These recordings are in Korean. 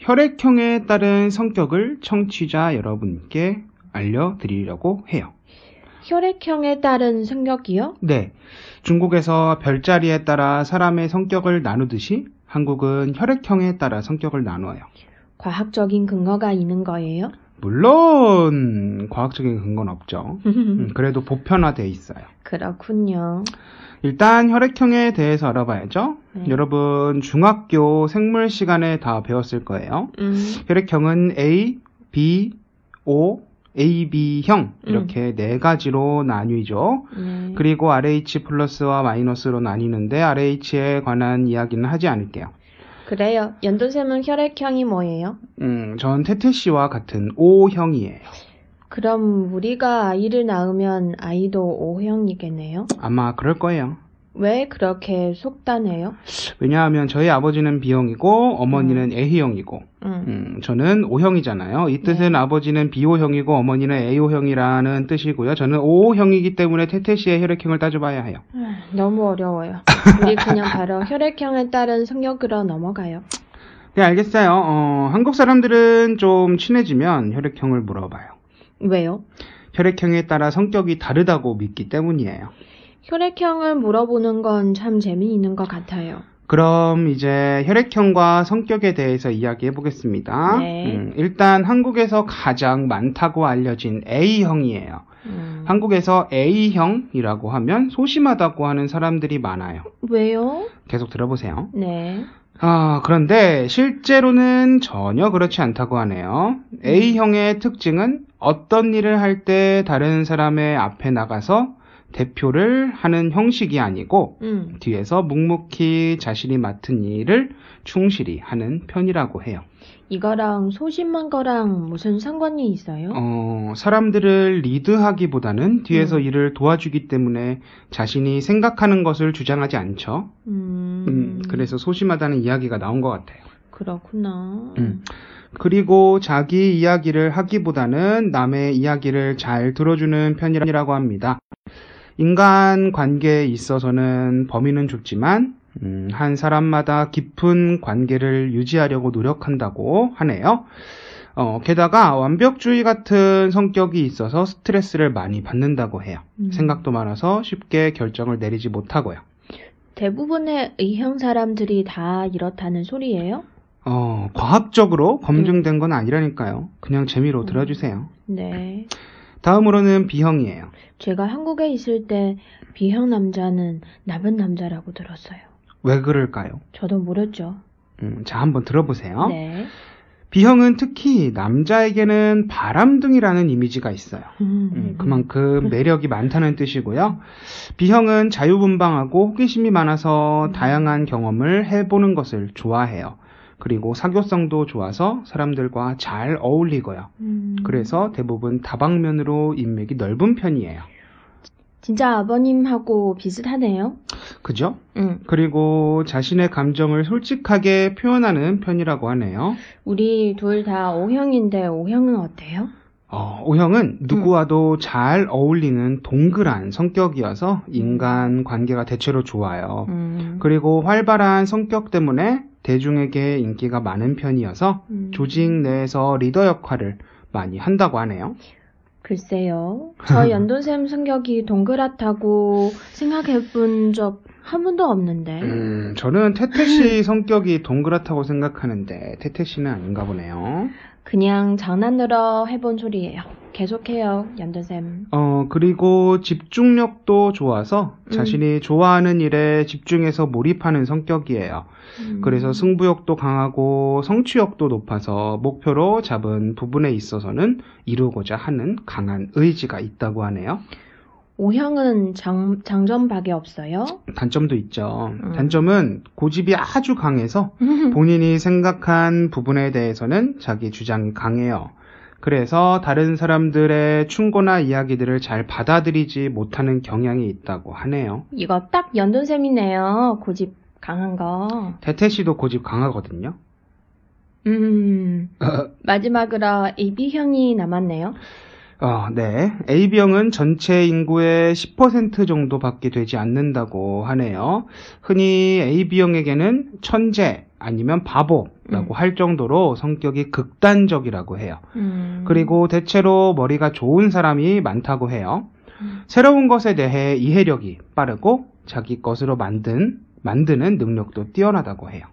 혈액형에 따른 성격을 청취자 여러분께 알려드리려고 해요. 혈액형에 따른 성격이요? 네. 중국에서 별자리에 따라 사람의 성격을 나누듯이 한국은 혈액형에 따라 성격을 나누어요. 과학적인 근거가 있는 거예요? 물론 과학적인 근거는 없죠. 음, 그래도 보편화돼 있어요. 그렇군요. 일단 혈액형에 대해서 알아봐야죠. 네. 여러분 중학교 생물 시간에 다 배웠을 거예요. 음, 혈액형은 A, B, O, AB형 음. 이렇게 네 가지로 나뉘죠. 네. 그리고 RH 플러스와 마이너스로 나뉘는데 RH에 관한 이야기는 하지 않을게요. 그래요. 연돈쌤은 혈액형이 뭐예요? 음, 전 태태 씨와 같은 O형이에요. 그럼 우리가 아이를 낳으면 아이도 O형이겠네요? 아마 그럴 거예요. 왜 그렇게 속단해요? 왜냐하면 저희 아버지는 B형이고 어머니는 A형이고 음. 음, 저는 O형이잖아요. 이 뜻은 네. 아버지는 B오형이고 어머니는 A오형이라는 뜻이고요. 저는 O형이기 때문에 태태 씨의 혈액형을 따져봐야 해요. 아, 너무 어려워요. 우리 그냥 바로 혈액형에 따른 성격으로 넘어가요. 네, 알겠어요. 어, 한국 사람들은 좀 친해지면 혈액형을 물어봐요. 왜요? 혈액형에 따라 성격이 다르다고 믿기 때문이에요. 혈액형을 물어보는 건 참 재미있는 것 같아요. 그럼 이제 혈액형과 성격에 대해서 이야기해 보겠습니다. 네. 음, 일단 한국에서 가장 많다고 알려진 A형이에요. 음, 한국에서 A형이라고 하면 소심하다고 하는 사람들이 많아요. 왜요? 계속 들어보세요. 네. 아, 그런데 실제로는 전혀 그렇지 않다고 하네요. A형의 특징은 어떤 일을 할 때 다른 사람의 앞에 나가서 대표를 하는 형식이 아니고 음, 뒤에서 묵묵히 자신이 맡은 일을 충실히 하는 편이라고 해요. 이거랑 소심한 거랑 무슨 상관이 있어요? 어, 사람들을 리드하기보다는 뒤에서 음. 일을 도와주기 때문에 자신이 생각하는 것을 주장하지 않죠. 음, 음, 그래서 소심하다는 이야기가 나온 것 같아요. 그렇구나. 음. 그리고 자기 이야기를 하기보다는 남의 이야기를 잘 들어주는 편이라고 합니다. 인간 관계에 있어서는 범위는 좁지만 음, 한 사람마다 깊은 관계를 유지하려고 노력한다고 하네요. 어, 게다가 완벽주의 같은 성격이 있어서 스트레스를 많이 받는다고 해요. 음. 생각도 많아서 쉽게 결정을 내리지 못하고요. 대부분의 A형 사람들이 다 이렇다는 소리예요? 어, 과학적으로 검증된 건 아니라니까요. 그냥 재미로 들어주세요. 네. 다음으로는 B형이에요. 제가 한국에 있을 때 B형 남자는 나쁜 남자라고 들었어요. 왜 그럴까요? 저도 모르죠. 음, 자, 한번 들어보세요. 네. B형은 특히 남자에게는 바람둥이라는 이미지가 있어요. 음, 음, 그만큼 매력이 많다는 뜻이고요. B형은 자유분방하고 호기심이 많아서 음. 다양한 경험을 해보는 것을 좋아해요. 그리고 사교성도 좋아서 사람들과 잘 어울리고요. 음, 그래서 대부분 다방면으로 인맥이 넓은 편이에요. 진짜 아버님하고 비슷하네요. 그죠? 응. 그리고 자신의 감정을 솔직하게 표현하는 편이라고 하네요. 우리 둘 다 O형인데 O형은 어때요? 어, O형은 누구와도 잘 어울리는 동그란 성격이어서 인간 관계가 대체로 좋아요. 음, 그리고 활발한 성격 때문에 대중에게 인기가 많은 편이어서 음, 조직 내에서 리더 역할을 많이 한다고 하네요. 글쎄요. 저 연돈샘 성격이 동그랗다고 생각해 본 적 한 번도 없는데. 음, 저는 태태 씨 성격이 동그랗다고 생각하는데 태태 씨는 아닌가 보네요. 그냥 장난으로 해본 소리예요. 계속해요, 연두쌤. 어, 그리고 집중력도 좋아서 음. 자신이 좋아하는 일에 집중해서 몰입하는 성격이에요. 음. 그래서 승부욕도 강하고 성취욕도 높아서 목표로 잡은 부분에 있어서는 이루고자 하는 강한 의지가 있다고 하네요. O형은 장, 장점밖에 없어요? 단점도 있죠. 음. 단점은 고집이 아주 강해서 본인이 생각한 부분에 대해서는 자기 주장이 강해요. 그래서 다른 사람들의 충고나 이야기들을 잘 받아들이지 못하는 경향이 있다고 하네요. 이거 딱 연두쌤이네요. 고집 강한 거. 태태 씨도 고집 강하거든요. 음, 마지막으로 AB형이 남았네요. 어, 네. AB형은 전체 인구의 10% 정도밖에 되지 않는다고 하네요. 흔히 AB형에게는 천재 아니면 바보라고 음. 할 정도로 성격이 극단적이라고 해요. 음. 그리고 대체로 머리가 좋은 사람이 많다고 해요. 음. 새로운 것에 대해 이해력이 빠르고 자기 것으로 만든, 만드는 능력도 뛰어나다고 해요.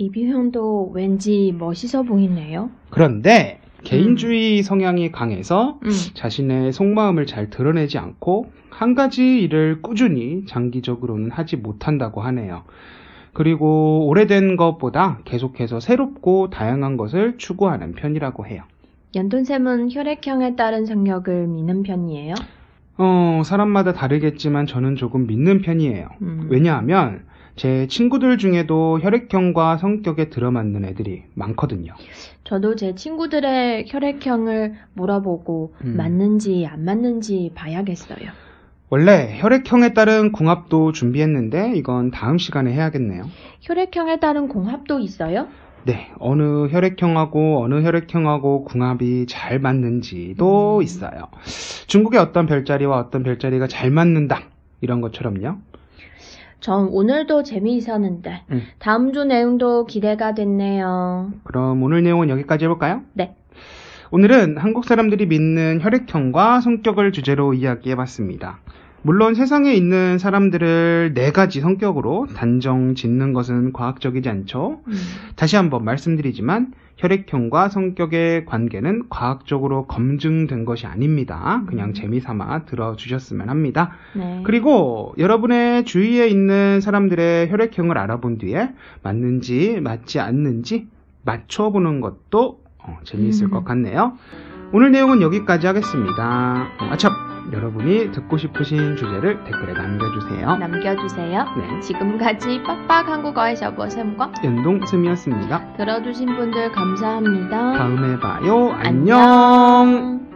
AB형도 왠지 멋있어 보이네요. 그런데 개인주의 성향이 강해서 음. 자신의 속마음을 잘 드러내지 않고 한 가지 일을 꾸준히 장기적으로는 하지 못한다고 하네요. 그리고 오래된 것보다 계속해서 새롭고 다양한 것을 추구하는 편이라고 해요. 연돈쌤은 혈액형에 따른 성격을 믿는 편이에요? 어, 사람마다 다르겠지만 저는 조금 믿는 편이에요. 음. 왜냐하면 제 친구들 중에도 혈액형과 성격에 들어맞는 애들이 많거든요. 저도 제 친구들의 혈액형을 물어보고 음. 맞는지 안 맞는지 봐야겠어요. 원래 혈액형에 따른 궁합도 준비했는데 이건 다음 시간에 해야겠네요. 혈액형에 따른 공합도 있어요? 네, 어느 혈액형하고 어느 혈액형하고 궁합이 잘 맞는지도 음. 있어요. 중국의 어떤 별자리와 어떤 별자리가 잘 맞는다. 이런 것처럼요. 전 오늘도 재미있었는데 음. 다음 주 내용도 기대가 됐네요. 그럼 오늘 내용은 여기까지 해볼까요? 네. 오늘은 한국 사람들이 믿는 혈액형과 성격을 주제로 이야기해 봤습니다. 물론 세상에 있는 사람들을 네 가지 성격으로 단정 짓는 것은 과학적이지 않죠. 음. 다시 한번 말씀드리지만 혈액형과 성격의 관계는 과학적으로 검증된 것이 아닙니다. 그냥 재미삼아 들어주셨으면 합니다. 네. 그리고 여러분의 주위에 있는 사람들의 혈액형을 알아본 뒤에 맞는지 맞지 않는지 맞춰보는 것도 어, 재미있을 음. 것 같네요. 오늘 내용은 여기까지 하겠습니다. 어, 아참 여러분이 듣고 싶으신 주제를 댓글에 남겨주세요. 남겨주세요. 네, 지금까지 빡빡 한국어의 셔버쌤과 연동쌤이었습니다. 들어주신 분들 감사합니다. 다음에 봐요. 안녕. 안녕.